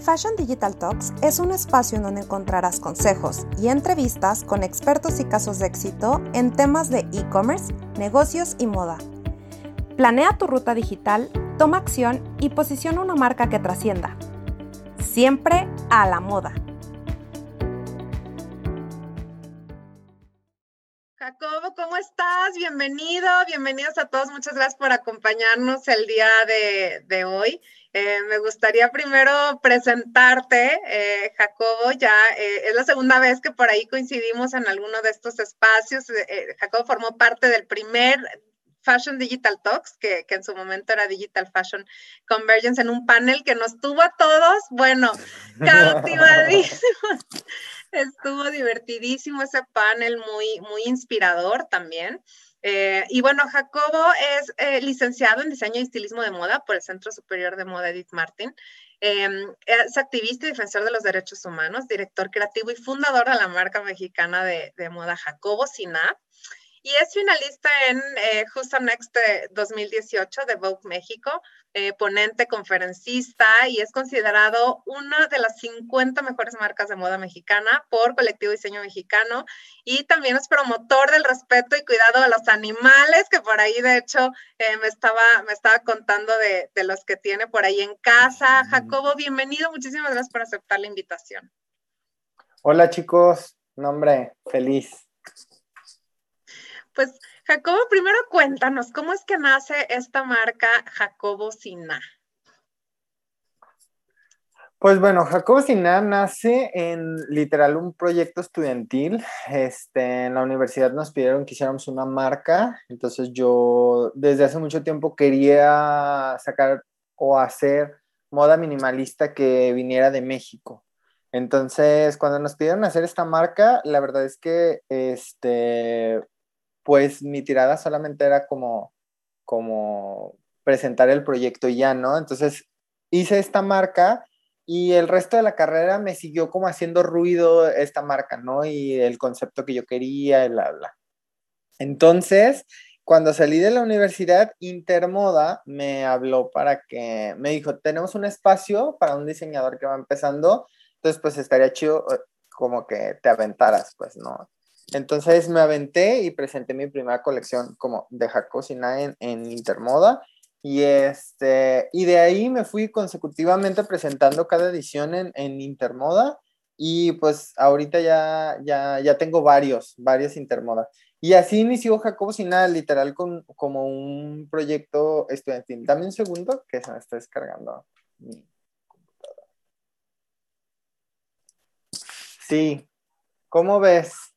Fashion Digital Talks es un espacio en donde encontrarás consejos y entrevistas con expertos y casos de éxito en temas de e-commerce, negocios y moda. Planea tu ruta digital, toma acción y posiciona una marca que trascienda. Siempre a la moda. Bienvenido, bienvenidos a todos. Muchas gracias por acompañarnos el día de, hoy. Eh, me gustaría primero presentarte, eh, Jacobo, ya eh, es la segunda vez que por ahí coincidimos en alguno de estos espacios. Jacobo formó parte del primer Fashion Digital Talks, que, que, en su momento era Digital Fashion Convergence, en un panel que nos tuvo a todos, bueno, cautivadísimos. Estuvo divertidísimo ese panel, muy, muy inspirador también. Eh, y bueno, Jacobo es eh, licenciado en diseño y estilismo de moda por el Centro Superior de Moda Edith Martin. Em, es activista y defensor de los derechos humanos, director creativo y fundador de la marca mexicana de, de moda Jacobo Sina y es finalista en eh, Next 2018 de Vogue México, eh, ponente, conferencista y es considerado una de las 50 mejores marcas de moda mexicana por Colectivo Diseño Mexicano y también es promotor del respeto y cuidado de los animales, que por ahí de hecho eh, me, estaba, me estaba contando de, de los que tiene por ahí en casa. Jacobo, bienvenido, muchísimas gracias por aceptar la invitación. Hola chicos, nombre, feliz pues Jacobo, primero cuéntanos, ¿cómo es que nace esta marca Jacobo Sina? Pues bueno, Jacobo Sina nace en literal un proyecto estudiantil. Este, en la universidad nos pidieron que hiciéramos una marca, entonces yo desde hace mucho tiempo quería sacar o hacer moda minimalista que viniera de México. Entonces, cuando nos pidieron hacer esta marca, la verdad es que este, pues mi tirada solamente era como, como presentar el proyecto y ya, ¿no? Entonces hice esta marca y el resto de la carrera me siguió como haciendo ruido esta marca, ¿no? Y el concepto que yo quería, y bla, bla. Entonces, cuando salí de la universidad, Intermoda me habló para que, me dijo, tenemos un espacio para un diseñador que va empezando, entonces pues estaría chido eh, como que te aventaras, pues, ¿no? Entonces me aventé y presenté mi primera colección como de Jacosina en, en Intermoda. Y, este, y de ahí me fui consecutivamente presentando cada edición en, en Intermoda. Y pues ahorita ya, ya, ya tengo varios, varios Intermoda. Y así inició Jacobo Sina, literal, con, como un proyecto estudiantil. Dame un segundo que se me está descargando mi computadora. Sí, ¿cómo ves?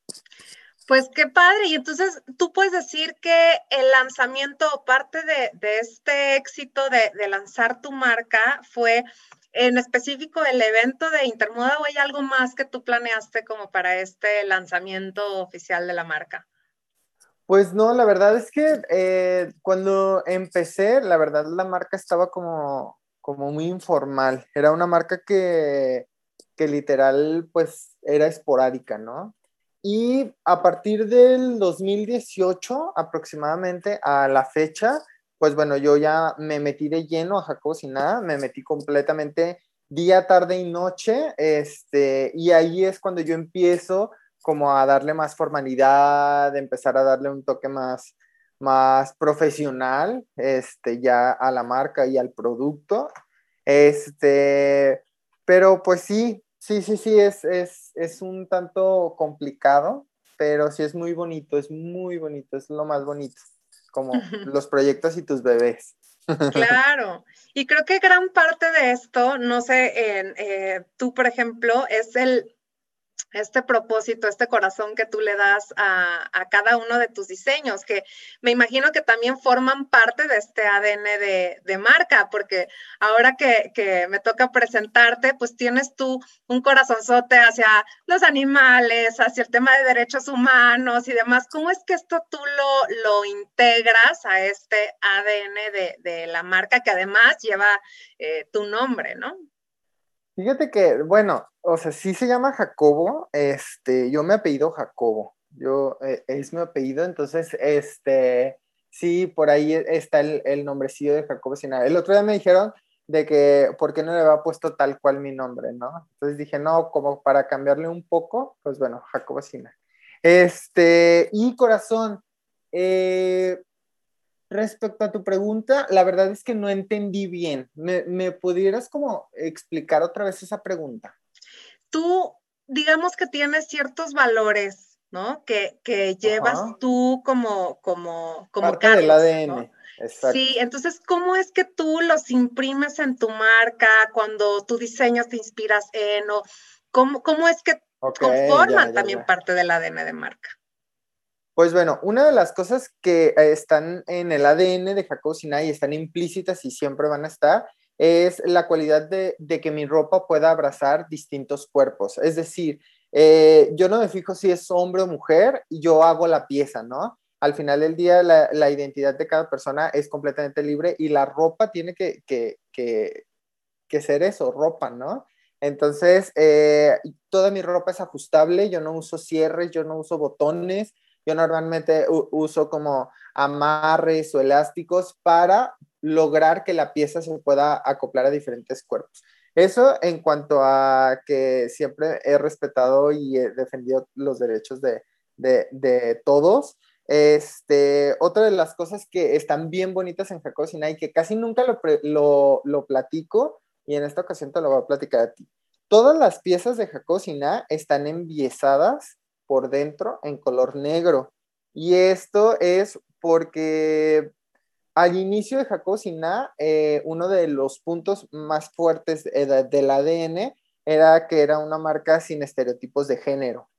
Pues qué padre. Y entonces tú puedes decir que el lanzamiento o parte de, este éxito de, lanzar tu marca fue en específico el evento de Intermoda o hay algo más que tú planeaste como para este lanzamiento oficial de la marca? Pues no, la verdad es que eh, cuando empecé, la verdad la marca estaba como, como muy informal. Era una marca que, que literal pues era esporádica, ¿no? Y a partir del 2018 aproximadamente a la fecha, pues bueno, yo ya me metí de lleno a Jacobo sin nada, me metí completamente día, tarde y noche, este, y ahí es cuando yo empiezo como a darle más formalidad, empezar a darle un toque más, más profesional, este, ya a la marca y al producto, este, pero pues sí, Sí, sí, sí, es, es, es un tanto complicado, pero sí es muy bonito, es muy bonito, es lo más bonito, como los proyectos y tus bebés. Claro, y creo que gran parte de esto, no sé, eh, tú por ejemplo, es el este propósito, este corazón que tú le das a, cada uno de tus diseños, que me imagino que también forman parte de este ADN de, marca, porque ahora que, me toca presentarte, pues tienes tú un corazonzote hacia los animales, hacia el tema de derechos humanos y demás. ¿Cómo es que esto tú lo, lo integras a este ADN de, la marca que además lleva eh, tu nombre, ¿no? Fíjate que, bueno, o sea, sí se llama Jacobo, este, yo me apellido Jacobo, yo, eh, es mi apellido, entonces, este, sí, por ahí está el, el nombrecillo de Jacobo Sina. El otro día me dijeron de que, ¿por qué no le había puesto tal cual mi nombre, no? Entonces dije, no, como para cambiarle un poco, pues bueno, Jacobo Sina. Este, y corazón, eh, respecto a tu pregunta, la verdad es que no entendí bien. ¿Me, me pudieras como explicar otra vez esa pregunta? Tú, digamos que tienes ciertos valores, ¿no? Que, que llevas tú como, como, como Parte del ADN. Sí, entonces, ¿cómo es que tú los imprimes en tu marca cuando tu diseño te inspiras en o cómo, cómo es que conforman también parte del ADN de marca? Pues bueno, una de las cosas que eh, están en el ADN de Jacob Sinai, están implícitas y siempre van a estar, es la cualidad de, que mi ropa pueda abrazar distintos cuerpos. Es decir, eh, yo no me fijo si es hombre o mujer, yo hago la pieza, ¿no? al final del día la, identidad de cada persona es completamente libre y la ropa tiene que, ser eso, ropa, ¿no? Entonces, eh, toda mi ropa es ajustable, yo no uso cierres, yo no uso botones, yo normalmente uso como amarres o elásticos para lograr que la pieza se pueda acoplar a diferentes cuerpos. Eso en cuanto a que siempre he respetado y he defendido los derechos de, de todos. Este, otra de las cosas que están bien bonitas en Jacob y que casi nunca lo, lo, platico, y en esta ocasión te lo voy a platicar a ti. Todas las piezas de Jacob Sina están enviesadas por dentro en color negro. Y esto es porque al inicio de Jacob Sina, eh, uno de los puntos más fuertes del ADN era que era una marca sin estereotipos de género.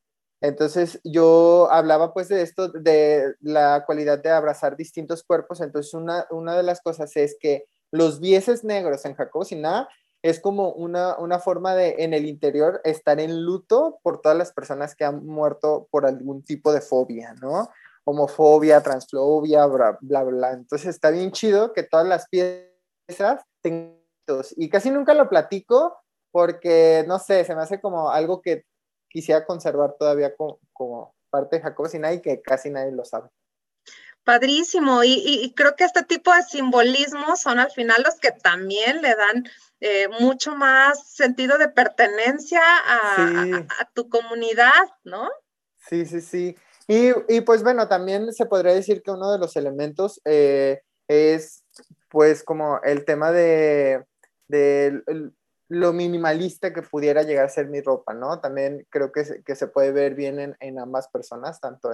Entonces yo hablaba pues de esto, de la cualidad de abrazar distintos cuerpos. Entonces una, una de las cosas es que los vieses negros en Jacobo Siná es como una, una forma de en el interior estar en luto por todas las personas que han muerto por algún tipo de fobia, ¿no? Homofobia, transfobia, bla, bla, bla. Entonces está bien chido que todas las piezas tengan... Y casi nunca lo platico porque, no sé, se me hace como algo que quisiera conservar todavía como, parte de Jacob Sinai que casi nadie lo sabe. Padrísimo, y, creo que este tipo de simbolismos son al final los que también le dan eh, mucho más sentido de pertenencia a, tu comunidad, ¿no? Sí, sí, sí. Y, pues bueno, también se podría decir que uno de los elementos eh, es pues como el tema de, de lo minimalista que pudiera llegar a ser mi ropa, ¿no? También creo que se puede ver bien en, ambas personas, tanto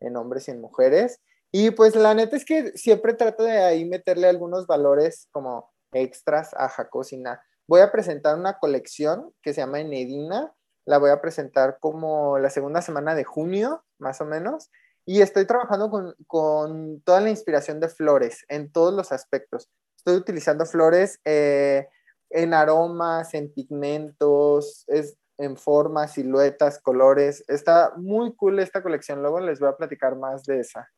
en, hombres y en mujeres. Y pues la neta es que siempre trato de ahí meterle algunos valores como extras a Jacosina. Voy a presentar una colección que se llama Enedina, la voy a presentar como la segunda semana de junio, más o menos, y estoy trabajando con, con toda la inspiración de flores en todos los aspectos. Estoy utilizando flores eh, en aromas, en pigmentos, es, en formas, siluetas, colores. Está muy cool esta colección. Luego les voy a platicar más de esa.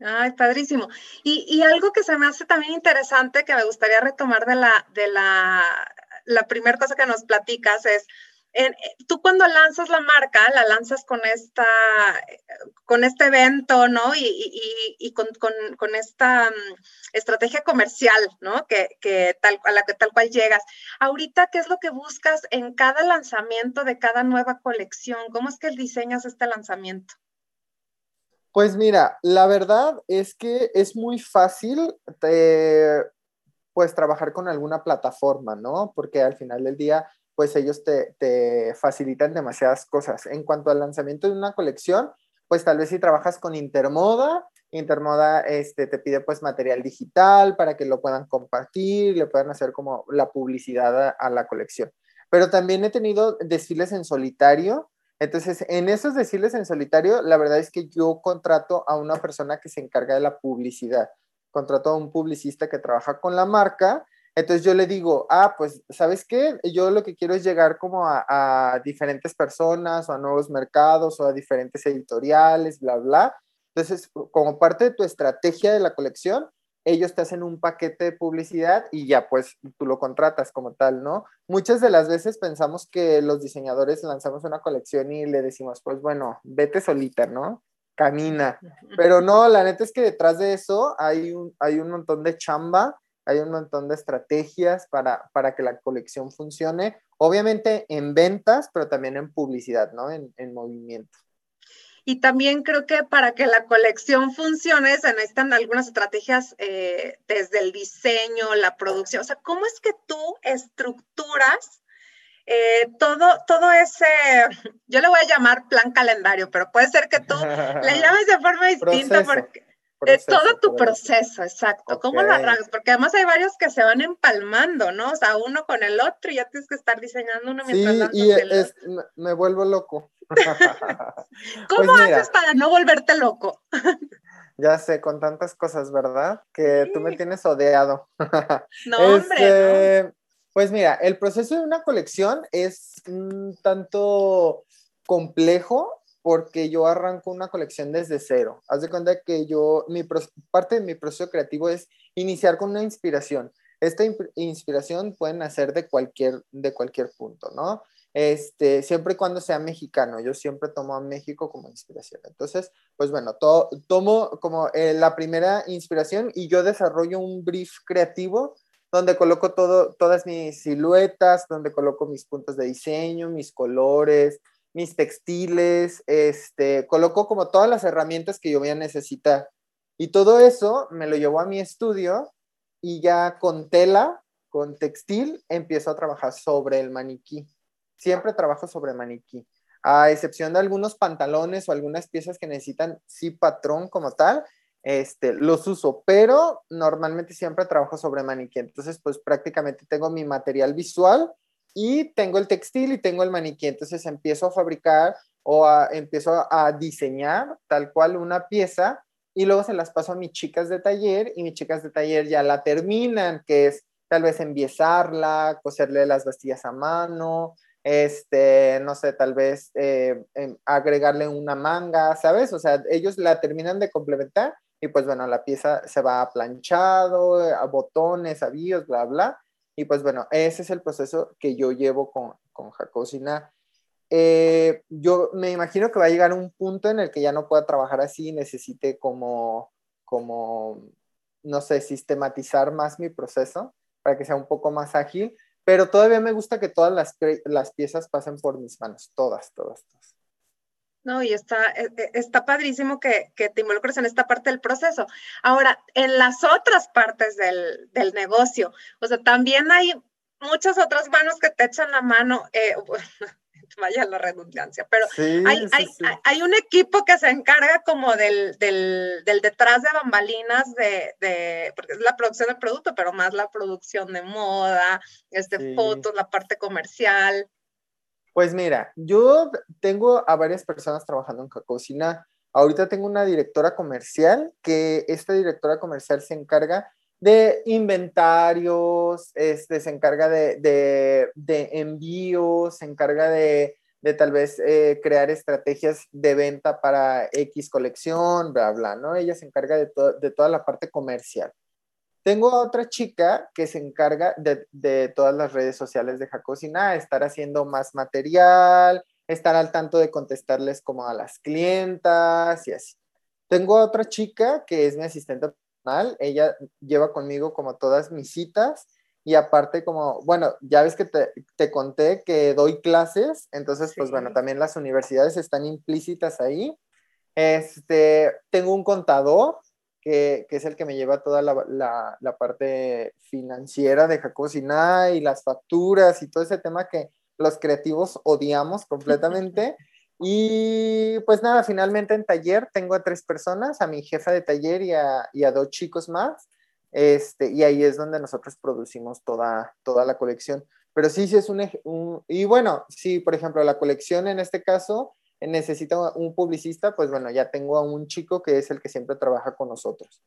Ay, padrísimo. Y, y, algo que se me hace también interesante que me gustaría retomar de la, de la, la primera cosa que nos platicas es eh, tú cuando lanzas la marca, la lanzas con esta, con este evento, ¿no? Y, con, esta mm, estrategia comercial, ¿no? Que, tal, a la que tal cual llegas. Ahorita, ¿qué es lo que buscas en cada lanzamiento de cada nueva colección? ¿Cómo es que diseñas este lanzamiento? Pues mira, la verdad es que es muy fácil eh, pues trabajar con alguna plataforma, ¿no? Porque al final del día pues ellos te, facilitan demasiadas cosas. En cuanto al lanzamiento de una colección, pues tal vez si trabajas con Intermoda, Intermoda este, te pide pues material digital para que lo puedan compartir, le puedan hacer como la publicidad a, la colección. Pero también he tenido desfiles en solitario. Entonces, en esos desfiles en solitario, la verdad es que yo contrato a una persona que se encarga de la publicidad. Contrato a un publicista que trabaja con la marca entonces yo le digo, ah, pues, ¿sabes qué? Yo lo que quiero es llegar como a, diferentes personas o a nuevos mercados o a diferentes editoriales, bla, bla. Entonces, como parte de tu estrategia de la colección, ellos te hacen un paquete de publicidad y ya pues tú lo contratas como tal, ¿no? Muchas de las veces pensamos que los diseñadores lanzamos una colección y le decimos, pues bueno, vete solita, ¿no? Camina. Pero no, la neta es que detrás de eso hay un, hay un montón de chamba hay un montón de estrategias para, para que la colección funcione, obviamente en ventas, pero también en publicidad, ¿no? En, en movimiento. Y también creo que para que la colección funcione se necesitan algunas estrategias eh, desde el diseño, la producción. O sea, ¿cómo es que tú estructuras eh, todo, todo ese, yo le voy a llamar plan calendario, pero puede ser que tú le llames de forma distinta porque es todo tu proceso, exacto. ¿Cómo lo arrancas? Porque además hay varios que se van empalmando, ¿no? O sea, uno con el otro y ya tienes que estar diseñando uno mientras Sí, y es, me vuelvo loco. ¿Cómo pues haces para no volverte loco? ya sé, con tantas cosas, ¿verdad? Que tú me tienes odiado. no, hombre. Este, pues mira, el proceso de una colección es un tanto complejo porque yo arranco una colección desde cero. Haz de cuenta que yo, mi parte de mi proceso creativo es iniciar con una inspiración. Esta inspiración puede nacer de cualquier, de cualquier punto, ¿no? Este, siempre y cuando sea mexicano, yo siempre tomo a México como inspiración. Entonces, pues bueno, tomo como eh, la primera inspiración y yo desarrollo un brief creativo donde coloco todo, todas mis siluetas, donde coloco mis puntos de diseño, mis colores, mis textiles, este, coloco como todas las herramientas que yo voy a necesitar. Y todo eso me lo llevo a mi estudio y ya con tela, con textil, empiezo a trabajar sobre el maniquí. Siempre trabajo sobre maniquí. A excepción de algunos pantalones o algunas piezas que necesitan sí patrón como tal, este, los uso, pero normalmente siempre trabajo sobre maniquí. Entonces, pues prácticamente tengo mi material visual y tengo el textil y tengo el maniquí. Entonces empiezo a fabricar o empiezo a diseñar tal cual una pieza y luego se las paso a mis chicas de taller y mis chicas de taller ya la terminan, que es tal vez enviesarla, coserle las vastillas a mano, este, no sé, tal vez eh, em, agregarle una manga, ¿sabes? O sea, ellos la terminan de complementar y pues bueno, la pieza se va a planchado, a botones, a bla, bla. Y pues bueno, ese es el proceso que yo llevo con, con Jacocina. Eh, yo me imagino que va a llegar un punto en el que ya no pueda trabajar así, necesite como, como, no sé, sistematizar más mi proceso para que sea un poco más ágil, pero todavía me gusta que todas las, las piezas pasen por mis manos, todas, todas, todas. No, y está, e, e, está padrísimo que, que, te involucres en esta parte del proceso. Ahora, en las otras partes del, del negocio, o sea, también hay muchas otras manos que te echan la mano, eh, vaya la redundancia, pero hay, hay, hay, un equipo que se encarga como del, del, del detrás de bambalinas de, de, porque es la producción del producto, pero más la producción de moda, este, fotos, la parte comercial. Pues mira, yo tengo a varias personas trabajando en cocina. Ahorita tengo una directora comercial que esta directora comercial se encarga de inventarios, este, se encarga de, de, envíos, se encarga de, tal vez eh, crear estrategias de venta para X colección, bla, bla, ¿no? Ella se encarga de, de toda la parte comercial. Tengo a otra chica que se encarga de, todas las redes sociales de Jacocina, estar haciendo más material, estar al tanto de contestarles como a las clientas y así. Tengo a otra chica que es mi asistente personal, ella lleva conmigo como todas mis citas y aparte como, bueno, ya ves que te, conté que doy clases, entonces pues bueno, también las universidades están implícitas ahí. Este, tengo un contador que, es el que me lleva toda la, parte financiera de Jacocina y las facturas y todo ese tema que los creativos odiamos completamente. Y pues nada, finalmente en taller tengo a tres personas, a mi jefa de taller y a, y a dos chicos más. Este, y ahí es donde nosotros producimos toda, toda la colección. Pero sí, sí es un, un, Y bueno, sí, por ejemplo, la colección en este caso necesita un publicista, pues bueno, ya tengo a un chico que es el que siempre trabaja con nosotros.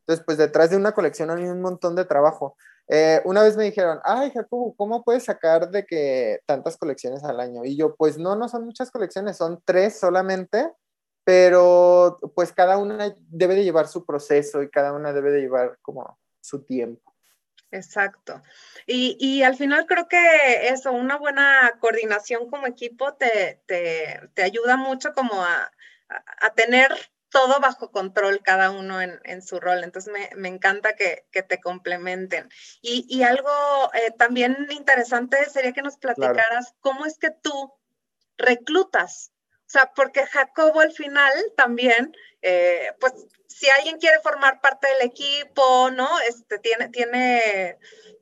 Entonces, pues detrás de una colección hay un montón de trabajo. Eh, una vez me dijeron, ay, Jacobo, ¿cómo puedes sacar de que tantas colecciones al año? Y yo, pues no, no son muchas colecciones, son tres solamente, pero pues cada una debe de llevar su proceso y cada una debe de llevar como su tiempo. Exacto. Y, y, al final creo que eso, una buena coordinación como equipo te, te, te ayuda mucho como a, a, tener todo bajo control, cada uno en, su rol. Entonces me, encanta que, te complementen. Y, algo eh, también interesante sería que nos platicaras cómo es que tú reclutas. O sea, porque Jacobo al final también, eh, pues si alguien quiere formar parte del equipo, ¿no? Este, tiene, tiene,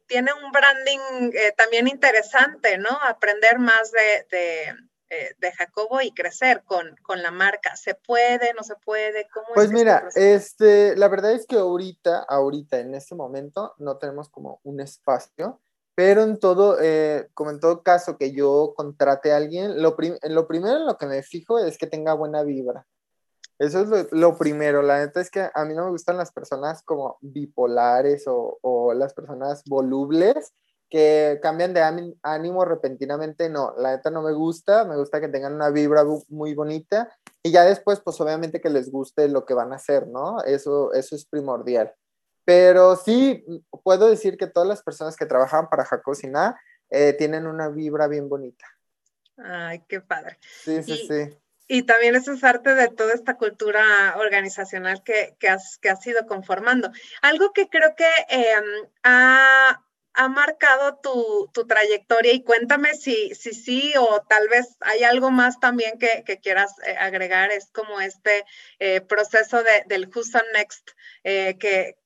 tiene un branding eh, también interesante, ¿no? Aprender más de eh, de Jacobo y crecer con, con, la marca? ¿Se puede, no se puede? ¿Cómo pues mira, este, la verdad es que ahorita, ahorita, en este momento, no tenemos como un espacio, pero en todo, eh, como en todo caso que yo contrate a alguien, lo, lo primero en lo que me fijo es que tenga buena vibra. Eso es lo, primero. La neta es que a mí no me gustan las personas como bipolares o, o las personas volubles que cambian de ánimo repentinamente, no, la neta no me gusta, me gusta que tengan una vibra muy bonita y ya después, pues obviamente que les guste lo que van a hacer, ¿no? Eso, eso es primordial. Pero sí, puedo decir que todas las personas que trabajan para Jacocina eh, tienen una vibra bien bonita. Ay, qué padre. Sí, sí, sí. Y también eso es parte de toda esta cultura organizacional que, que, has, que has ido conformando. Algo que creo que em, ha ha marcado tu, trayectoria y cuéntame si sí si, o tal vez hay algo más también que, quieras eh, agregar, es como este eh, proceso de, del Who's Next eh, que,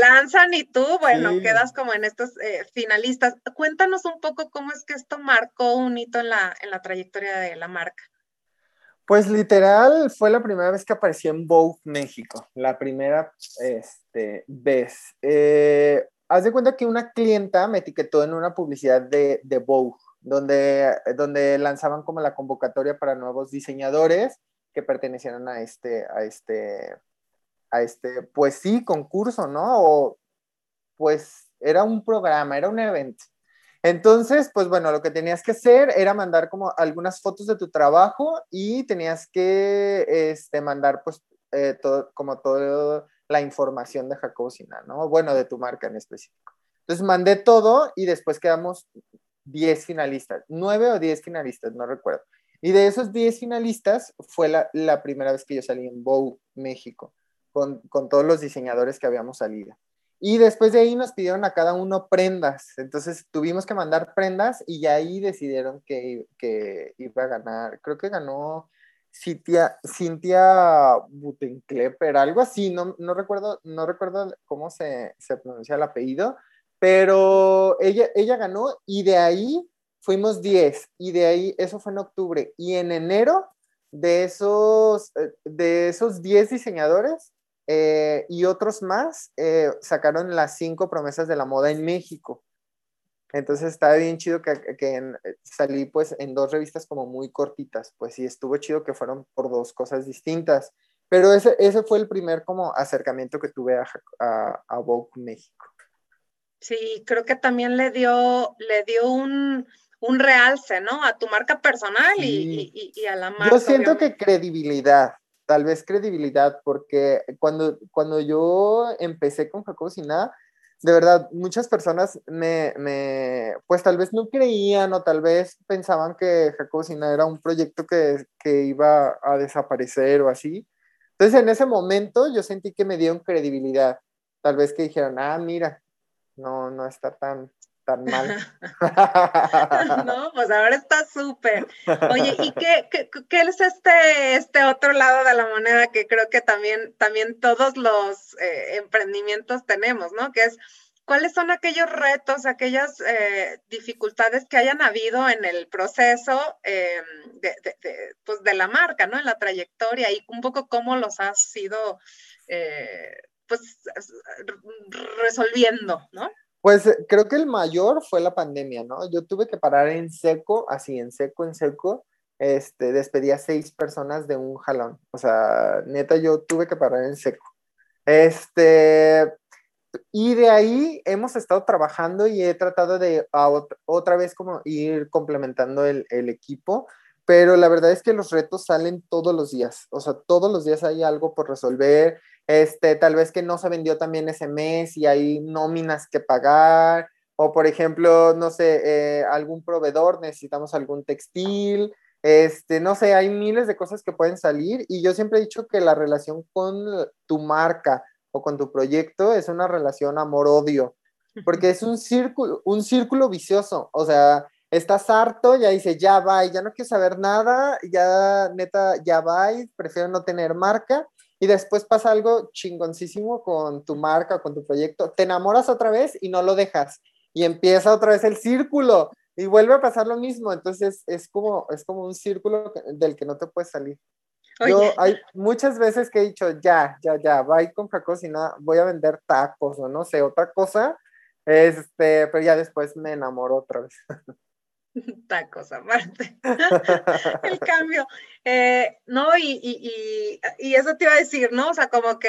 lanzan y tú, bueno, quedas como en estos finalistas. Cuéntanos un poco cómo es que esto marcó un hito en la, en la trayectoria de la marca. Pues literal fue la primera vez que aparecí en Vogue México, la primera este, vez haz de cuenta que una clienta me etiquetó en una publicidad de, de Vogue, donde, donde lanzaban como la convocatoria para nuevos diseñadores que pertenecieran a este, a este, a este, pues sí, concurso, ¿no? O pues era un programa, era un evento. Entonces, pues bueno, lo que tenías que hacer era mandar como algunas fotos de tu trabajo y tenías que este, mandar pues eh, todo, como todo la información de Jacobina, ¿no? Bueno, de tu marca en específico. Entonces mandé todo y después quedamos 10 finalistas, 9 o 10 finalistas, no recuerdo. Y de esos 10 finalistas fue la, la primera vez que yo salí en Bow, México, con, con, todos los diseñadores que habíamos salido. Y después de ahí nos pidieron a cada uno prendas. Entonces tuvimos que mandar prendas y ya ahí decidieron que, que iba a ganar. Creo que ganó Cintia, Cintia algo así, no, no, recuerdo, no recuerdo cómo se, se pronuncia el apellido, pero ella, ella ganó y de ahí fuimos 10 y de ahí, eso fue en octubre y en enero de esos, eh, de esos 10 diseñadores eh, y otros más eh, sacaron las cinco promesas de la moda en México. Entonces estaba bien chido que, eh, salí pues en dos revistas como muy cortitas, pues sí, estuvo chido que fueron por dos cosas distintas, pero ese, ese fue el primer como acercamiento que tuve a, a, Vogue México. Sí, creo que también le dio, le dio un, realce, ¿no? A tu marca personal y, a la marca. Yo siento que credibilidad, tal vez credibilidad, porque cuando, cuando yo empecé con Jacobo Sin de verdad, muchas personas me, me, pues tal vez no creían o tal vez pensaban que Jacobina era un proyecto que, que, iba a desaparecer o así. Entonces, en ese momento yo sentí que me dieron credibilidad. Tal vez que dijeron, ah, mira, no, no está tan, tan mal. no, pues ahora está súper. Oye, ¿y qué, es este, este otro lado de la moneda que creo que también, también todos los eh, emprendimientos tenemos, ¿no? Que es, ¿cuáles son aquellos retos, aquellas eh, dificultades que hayan habido en el proceso eh, de, pues de la marca, ¿no? En la trayectoria y un poco cómo los has ido, pues, resolviendo, ¿no? Pues eh, creo que el mayor fue la pandemia, ¿no? Yo tuve que parar en seco, así en seco, en seco. Este, despedí a seis personas de un jalón. O sea, neta, yo tuve que parar en seco. Este, y de ahí hemos estado trabajando y he tratado de otra vez como ir complementando el, el, equipo, pero la verdad es que los retos salen todos los días, o sea, todos los días hay algo por resolver este, tal vez que no se vendió también ese mes y hay nóminas que pagar, o por ejemplo, no sé, eh, algún proveedor, necesitamos algún textil, Este, no sé, hay miles de cosas que pueden salir y yo siempre he dicho que la relación con tu marca o con tu proyecto es una relación amor-odio, porque es un círculo, un círculo vicioso, o sea, estás harto, ya dice, ya va, ya no quiero saber nada, ya neta, ya va, prefiero no tener marca, y después pasa algo chingoncísimo con tu marca, con tu proyecto, te enamoras otra vez y no lo dejas, y empieza otra vez el círculo, y vuelve a pasar lo mismo, entonces es como, es como un círculo del que no te puedes salir. Yo hay muchas veces que he dicho, ya, ya, ya, voy con cocina, voy a vender tacos o no sé, otra cosa, este, pero ya después me enamoro otra vez. Tacos aparte. El cambio. Eh, no, y, y, y, eso te iba a decir, ¿no? O sea, como que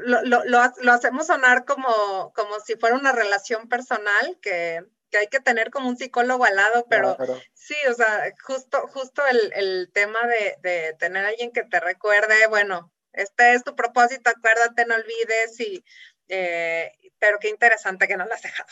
lo, lo, lo, hacemos sonar como, como si fuera una relación personal que, que hay que tener como un psicólogo al lado, pero sí, o sea, justo, justo el, el tema de, de, tener a alguien que te recuerde, bueno, este es tu propósito, acuérdate, no olvides, y, eh, pero qué interesante que no lo has dejado.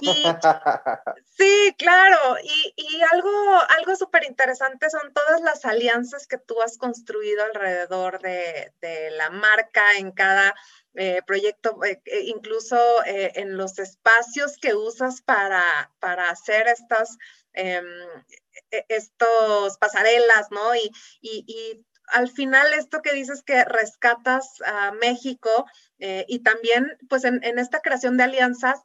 sí, claro, y, y algo, algo súper interesante son todas las alianzas que tú has construido alrededor de, de la marca en cada eh, proyecto, eh, eh, incluso en los espacios que usas para, para hacer estas em, e, estos pasarelas, ¿no? Y, y, al final esto que dices que rescatas a México y también pues en, en, esta creación de alianzas,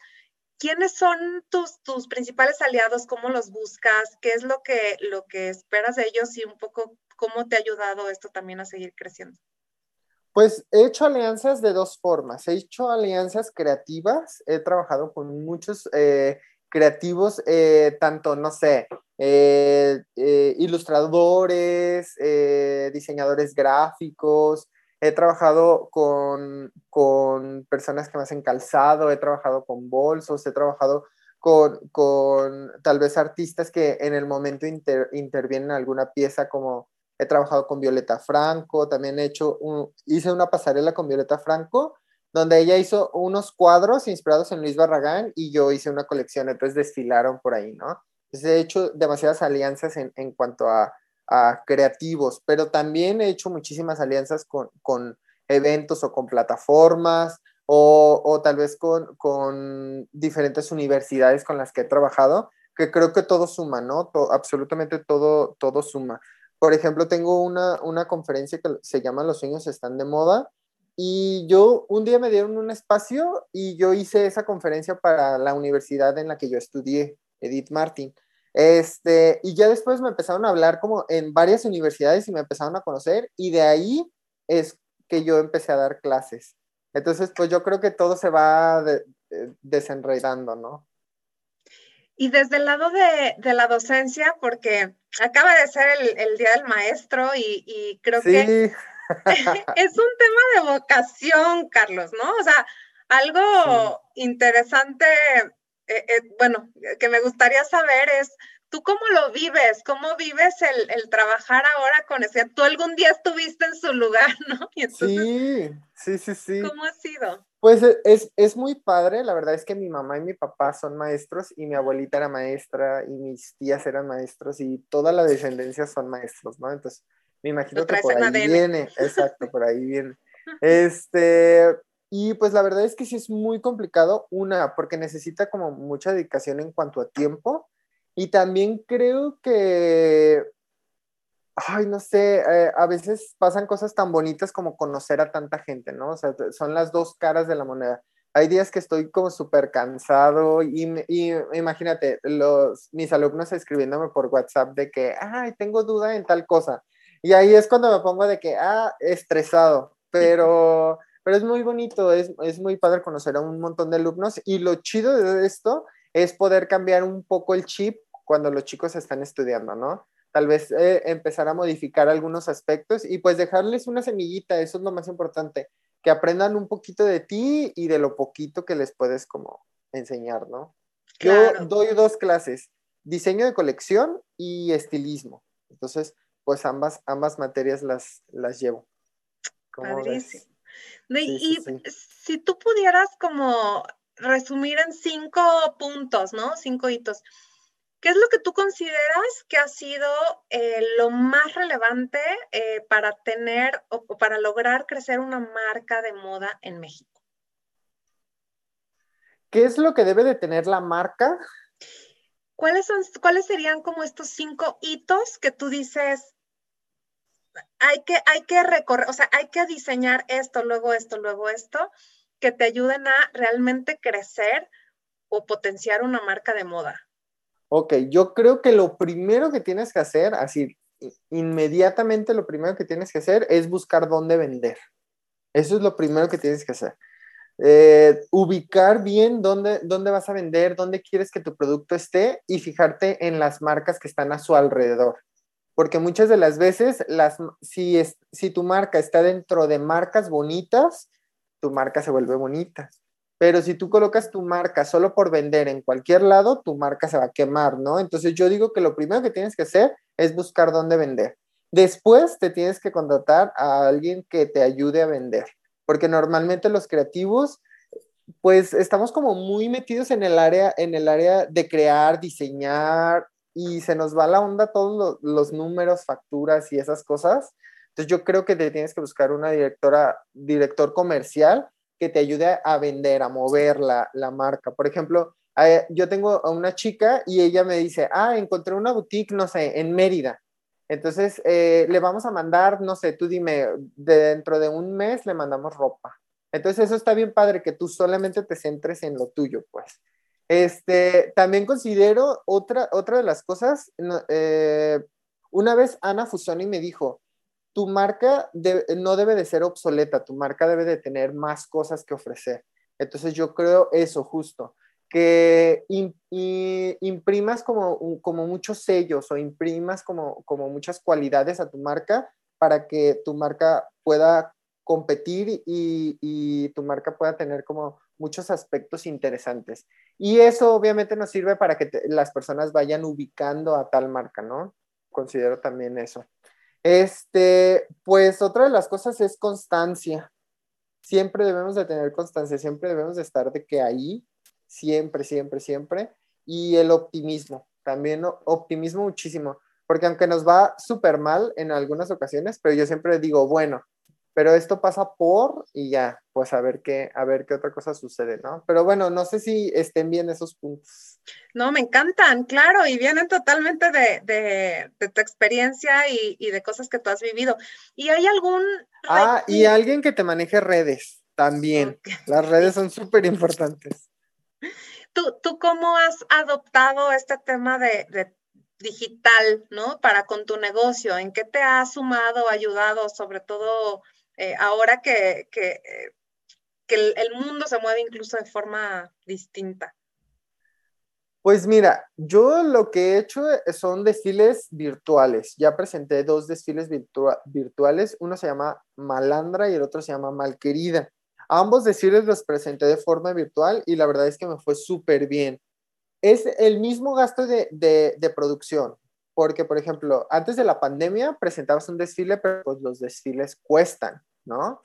¿quiénes son tus, tus principales aliados? ¿Cómo los buscas? ¿Qué es lo que, lo que esperas de ellos y un poco cómo te ha ayudado esto también a seguir creciendo? Pues he hecho alianzas de dos formas. He hecho alianzas creativas, he trabajado con muchos eh, creativos, eh, tanto, no sé, eh, ilustradores, diseñadores gráficos, he trabajado con, con, personas que me hacen calzado, he trabajado con bolsos, he trabajado con, con tal vez artistas que en el momento intervienen en alguna pieza como he trabajado con Violeta Franco, también he hecho, hice una pasarela con Violeta Franco, donde ella hizo unos cuadros inspirados en Luis Barragán y yo hice una colección, entonces desfilaron por ahí, ¿no? Entonces he hecho demasiadas alianzas en, en cuanto a, creativos, pero también he hecho muchísimas alianzas con, con eventos o con plataformas o, o tal vez con, con, diferentes universidades con las que he trabajado, que creo que todo suma, ¿no? absolutamente todo, todo suma. Por ejemplo, tengo una, una conferencia que se llama Los sueños están de moda y yo un día me dieron un espacio y yo hice esa conferencia para la universidad en la que yo estudié, Edith Martin. Este, y ya después me empezaron a hablar como en varias universidades y me empezaron a conocer y de ahí es que yo empecé a dar clases. Entonces, pues yo creo que todo se va desenredando, ¿no? Y desde el lado de, de, la docencia, porque acaba de ser el, el Día del Maestro y, y creo que es un tema de vocación, Carlos, ¿no? O sea, algo interesante, eh, eh, bueno, que me gustaría saber es, ¿tú cómo lo vives? ¿Cómo vives el, el trabajar ahora con ese? Tú algún día estuviste en su lugar, ¿no? Y sí, sí, sí, sí. ¿Cómo ha sido? Pues e, es, es, muy padre, la verdad es que mi mamá y mi papá son maestros y mi abuelita era maestra y mis tías eran maestros y toda la descendencia son maestros, ¿no? Entonces, me imagino que por ahí viene, exacto, por ahí viene. Este, y pues la verdad es que sí es muy complicado, una, porque necesita como mucha dedicación en cuanto a tiempo y también creo que ay, no sé, eh, a veces pasan cosas tan bonitas como conocer a tanta gente, ¿no? O sea, son las dos caras de la moneda. Hay días que estoy como súper cansado y, imagínate, los, mis alumnos escribiéndome por WhatsApp de que, ay, tengo duda en tal cosa. Y ahí es cuando me pongo de que, ah, estresado, pero, pero es muy bonito, es, es muy padre conocer a un montón de alumnos y lo chido de esto es poder cambiar un poco el chip cuando los chicos están estudiando, ¿no? tal vez eh, empezar a modificar algunos aspectos y pues dejarles una semillita, eso es lo más importante, que aprendan un poquito de ti y de lo poquito que les puedes como enseñar, ¿no? Yo doy dos clases, diseño de colección y estilismo. Entonces, pues ambas, ambas materias las, las llevo. Padrísimo. Y si tú pudieras como resumir en cinco puntos, ¿no? Cinco hitos ¿Qué es lo que tú consideras que ha sido eh, lo más relevante eh, para tener o, para lograr crecer una marca de moda en México? ¿Qué es lo que debe de tener la marca? ¿Cuáles, son, ¿Cuáles serían como estos cinco hitos que tú dices, hay que, hay que recorrer, o sea, hay que diseñar esto, luego esto, luego esto, que te ayuden a realmente crecer o potenciar una marca de moda? Ok, yo creo que lo primero que tienes que hacer, así, inmediatamente lo primero que tienes que hacer es buscar dónde vender. Eso es lo primero que tienes que hacer. Eh, ubicar bien dónde, dónde vas a vender, dónde quieres que tu producto esté y fijarte en las marcas que están a su alrededor. Porque muchas de las veces, las, si, es, si tu marca está dentro de marcas bonitas, tu marca se vuelve bonita. Pero si tú colocas tu marca solo por vender en cualquier lado, tu marca se va a quemar, ¿no? Entonces yo digo que lo primero que tienes que hacer es buscar dónde vender. Después te tienes que contratar a alguien que te ayude a vender, porque normalmente los creativos pues estamos como muy metidos en el área en el área de crear, diseñar y se nos va la onda todos los, números, facturas y esas cosas. Entonces yo creo que te tienes que buscar una directora, director comercial que te ayude a vender, a mover la, marca. Por ejemplo, eh, yo tengo a una chica y ella me dice, ah, encontré una boutique, no sé, en Mérida. Entonces, eh, le vamos a mandar, no sé, tú dime, dentro de un mes le mandamos ropa. Entonces, eso está bien padre, que tú solamente te centres en lo tuyo, pues. Este, también considero otra, otra de las cosas, eh, una vez Ana Fusoni me dijo, tu marca no debe de ser obsoleta, tu marca debe de tener más cosas que ofrecer. Entonces yo creo eso justo, que imprimas como, como muchos sellos o imprimas como, como muchas cualidades a tu marca para que tu marca pueda competir y, tu marca pueda tener como muchos aspectos interesantes. Y eso obviamente nos sirve para que las personas vayan ubicando a tal marca, ¿no? Considero también eso. Este, pues otra de las cosas es constancia. Siempre debemos de tener constancia, siempre debemos de estar de que ahí, siempre, siempre, siempre. Y el optimismo, también optimismo muchísimo, porque aunque nos va súper mal en algunas ocasiones, pero yo siempre digo, bueno, pero esto pasa por y ya, pues a ver qué, a ver qué otra cosa sucede, ¿no? Pero bueno, no sé si estén bien esos puntos. No, me encantan, claro, y vienen totalmente de, tu experiencia y, de cosas que tú has vivido. ¿Y hay algún... Ah, y alguien que te maneje redes también. Las redes son súper importantes. ¿Tú, ¿Tú cómo has adoptado este tema de, de digital, ¿no? Para con tu negocio, ¿en qué te ha sumado, ayudado, sobre todo eh, ahora que, que, eh, el, mundo se mueve incluso de forma distinta? Pues mira, yo lo que he hecho son desfiles virtuales. Ya presenté dos desfiles virtuales. Uno se llama Malandra y el otro se llama Malquerida. Ambos desfiles los presenté de forma virtual y la verdad es que me fue súper bien. Es el mismo gasto de, de, de producción, porque, por ejemplo, antes de la pandemia presentabas un desfile, pero pues los desfiles cuestan, ¿no?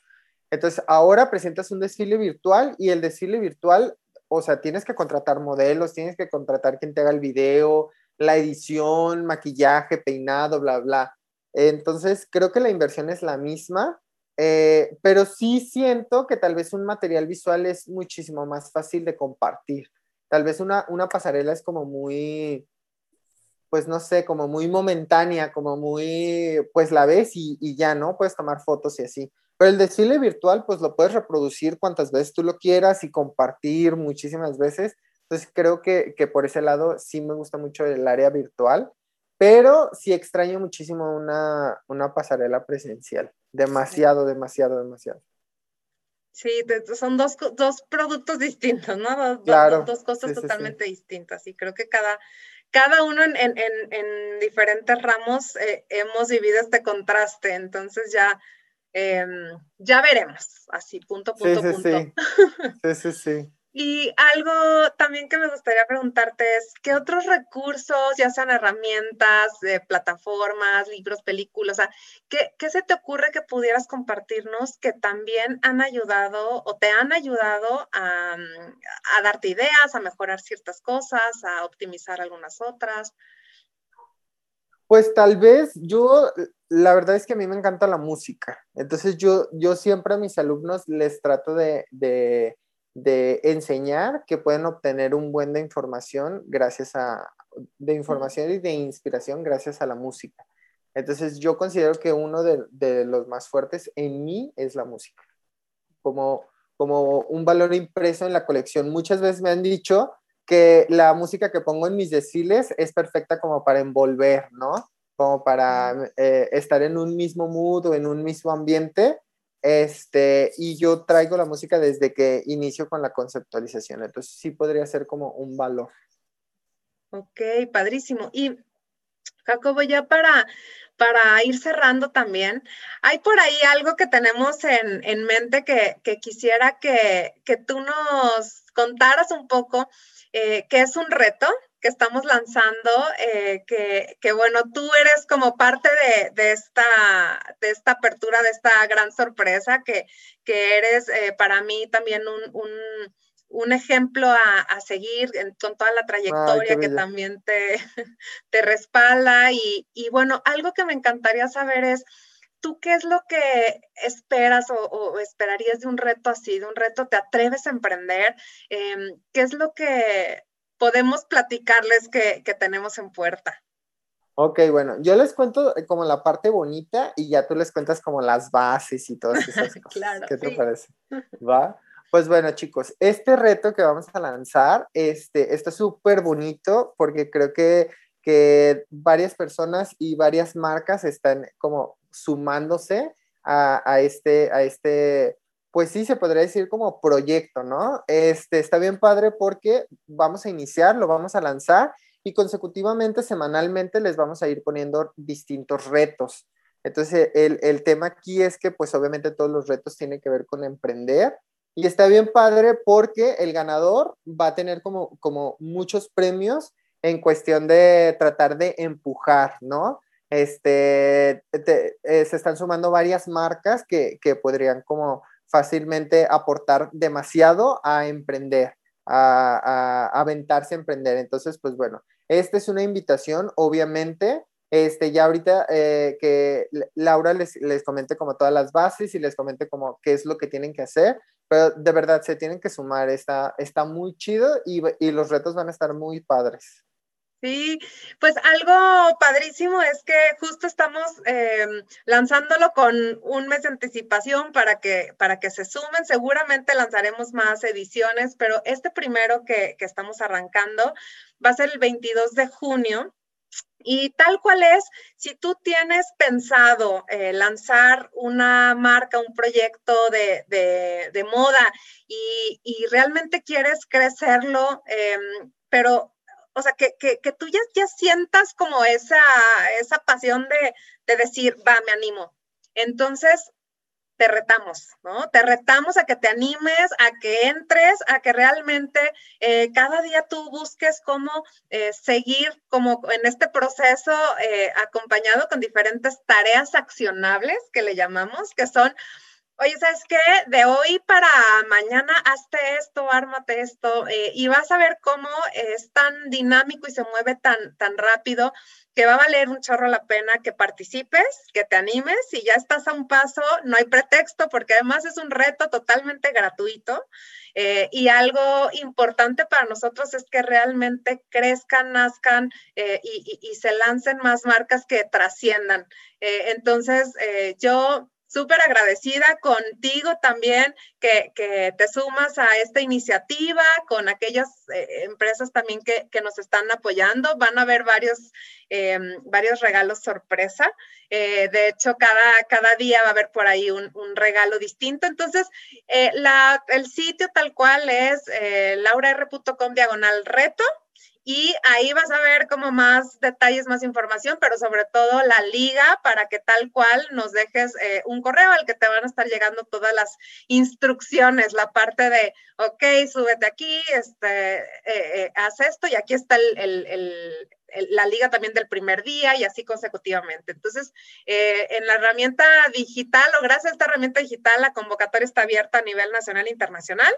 Entonces, ahora presentas un desfile virtual y el desfile virtual, o sea, tienes que contratar modelos, tienes que contratar quien te haga el video, la edición, maquillaje, peinado, bla, bla. Entonces, creo que la inversión es la misma, eh, pero sí siento que tal vez un material visual es muchísimo más fácil de compartir. Tal vez una, una pasarela es como muy, pues no sé, como muy momentánea, como muy, pues la ves y, ya, ¿no? Puedes tomar fotos y así. Pero el desfile virtual, pues lo puedes reproducir cuantas veces tú lo quieras y compartir muchísimas veces. Entonces creo que, por ese lado sí me gusta mucho el área virtual, pero sí extraño muchísimo una, pasarela presencial. Demasiado, demasiado, demasiado. Sí, son dos, productos distintos, ¿no? Dos, claro, dos, cosas totalmente distintas. Y creo que cada, cada uno en, en, en, diferentes ramos eh, hemos vivido este contraste, entonces ya, em, ya veremos, así, punto, punto, sí, punto. Sí. sí, sí, Y algo también que me gustaría preguntarte es, ¿qué otros recursos, ya sean herramientas, plataformas, libros, películas, o sea, ¿qué, ¿qué, se te ocurre que pudieras compartirnos que también han ayudado o te han ayudado a, a darte ideas, a mejorar ciertas cosas, a optimizar algunas otras? Pues tal vez yo, la verdad es que a mí me encanta la música, entonces yo, yo siempre a mis alumnos les trato de de enseñar que pueden obtener un buen de información gracias a, de información y de inspiración gracias a la música. Entonces yo considero que uno de, los más fuertes en mí es la música, como, como un valor impreso en la colección. Muchas veces me han dicho que la música que pongo en mis desfiles es perfecta como para envolver, ¿no? Como para eh, estar en un mismo mood o en un mismo ambiente este, y yo traigo la música desde que inicio con la conceptualización, entonces sí podría ser como un valor. Ok, padrísimo. Y Jacobo, ya para, para ir cerrando también, hay por ahí algo que tenemos en, en mente que, que quisiera que, que, tú nos contaras un poco, eh, que es un reto que estamos lanzando, eh, que, bueno, tú eres como parte de, esta, de esta apertura, de esta gran sorpresa, que, que eres eh, para mí también un, ejemplo a, seguir con toda la trayectoria que también te, te respalda. Y, bueno, algo que me encantaría saber es, ¿tú qué es lo que esperas o, esperarías de un reto así, de un reto, te atreves a emprender? Em, ¿Qué es lo que podemos platicarles que, tenemos en puerta. Ok, bueno, yo les cuento eh, como la parte bonita y ya tú les cuentas como las bases y todas esas cosas. claro, ¿Qué te parece? ¿Va? Pues bueno, chicos, este reto que vamos a lanzar, este, está súper bonito porque creo que, que varias personas y varias marcas están como sumándose a, a este, a este pues sí, se podría decir como proyecto, ¿no? Este, está bien padre porque vamos a iniciar, lo vamos a lanzar y consecutivamente, semanalmente, les vamos a ir poniendo distintos retos. Entonces, el, tema aquí es que, pues obviamente todos los retos tienen que ver con emprender y está bien padre porque el ganador va a tener como, como muchos premios en cuestión de tratar de empujar, ¿no? Este, eh, se están sumando varias marcas que, que podrían como fácilmente aportar demasiado a emprender, a, aventarse a emprender. Entonces, pues bueno, esta es una invitación, obviamente. Este, ya ahorita eh, que Laura les, les comente como todas las bases y les comente como qué es lo que tienen que hacer, pero de verdad se tienen que sumar, está, está muy chido y, y los retos van a estar muy padres. Sí, pues algo padrísimo es que justo estamos em, lanzándolo con un mes de anticipación para que, para que se sumen. Seguramente lanzaremos más ediciones, pero este primero que, estamos arrancando va a ser el 22 de junio. Y tal cual es, si tú tienes pensado eh, lanzar una marca, un proyecto de, de, moda y, y, realmente quieres crecerlo, em, pero o sea, que, que, tú ya, ya, sientas como esa, esa pasión de, de decir, va, me animo. Entonces, te retamos, ¿no? Te retamos a que te animes, a que entres, a que realmente eh, cada día tú busques cómo eh, seguir como en este proceso eh, acompañado con diferentes tareas accionables que le llamamos, que son Oye, ¿sabes qué? De hoy para mañana hazte esto, ármate esto, eh, y vas a ver cómo es tan dinámico y se mueve tan, tan rápido que va a valer un chorro la pena que participes, que te animes, y ya estás a un paso, no hay pretexto, porque además es un reto totalmente gratuito. Eh, y algo importante para nosotros es que realmente crezcan, nazcan eh, y, y, se lancen más marcas que trasciendan. entonces, yo súper agradecida contigo también que, te sumas a esta iniciativa, con aquellas eh, empresas también que, nos están apoyando. Van a haber varios, em, varios regalos sorpresa. Eh, de hecho, cada, cada día va a haber por ahí un, regalo distinto. Entonces, eh, la, el sitio tal cual es laura.r.com diagonal reto y ahí vas a ver como más detalles, más información, pero sobre todo la liga para que tal cual nos dejes eh, un correo al que te van a estar llegando todas las instrucciones, la parte de, ok, súbete aquí, este, eh, eh, haz esto y aquí está la liga también del primer día y así consecutivamente. Entonces, en la herramienta digital o gracias a esta herramienta digital, la convocatoria está abierta a nivel nacional e internacional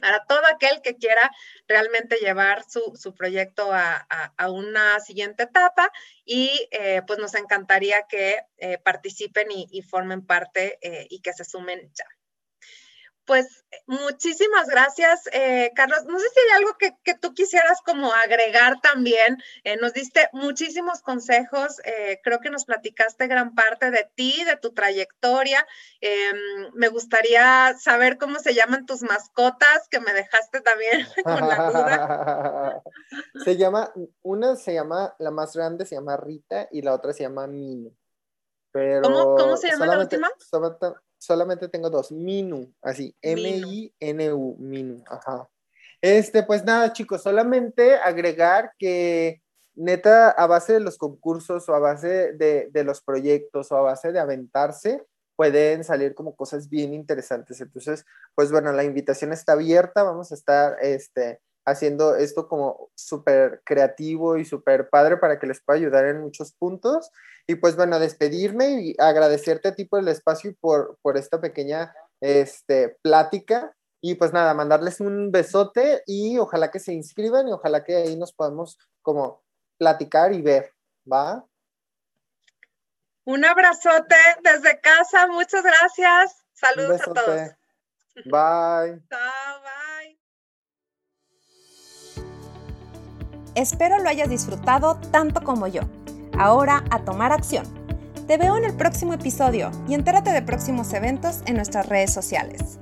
para todo aquel que quiera realmente llevar su, proyecto a, una siguiente etapa y eh, pues nos encantaría que eh, participen y, formen parte eh, y que se sumen ya. Pues muchísimas gracias, eh, Carlos. No sé si hay algo que, tú quisieras como agregar también. Eh, nos diste muchísimos consejos. Eh, creo que nos platicaste gran parte de ti, de tu trayectoria. Em, me gustaría saber cómo se llaman tus mascotas, que me dejaste también con la duda. se llama, una se llama, la más grande se llama Rita y la otra se llama Mino. Pero ¿Cómo, se llama la última? Solamente tengo dos, Minu, así, M-I-N-U, Minu, ajá. Este, pues nada, chicos, solamente agregar que neta, a base de los concursos o a base de, de, los proyectos o a base de aventarse, pueden salir como cosas bien interesantes. Entonces, pues bueno, la invitación está abierta, vamos a estar, este, haciendo esto como súper creativo y súper padre para que les pueda ayudar en muchos puntos. Y pues bueno, despedirme y agradecerte a ti por el espacio y por, por esta pequeña este, plática. Y pues nada, mandarles un besote y ojalá que se inscriban y ojalá que ahí nos podamos como platicar y ver, ¿va? Un abrazote desde casa, muchas gracias. Saludos a todos. Bye. Chao, bye. Espero lo hayas disfrutado tanto como yo. Ahora a tomar acción. Te veo en el próximo episodio y entérate de próximos eventos en nuestras redes sociales.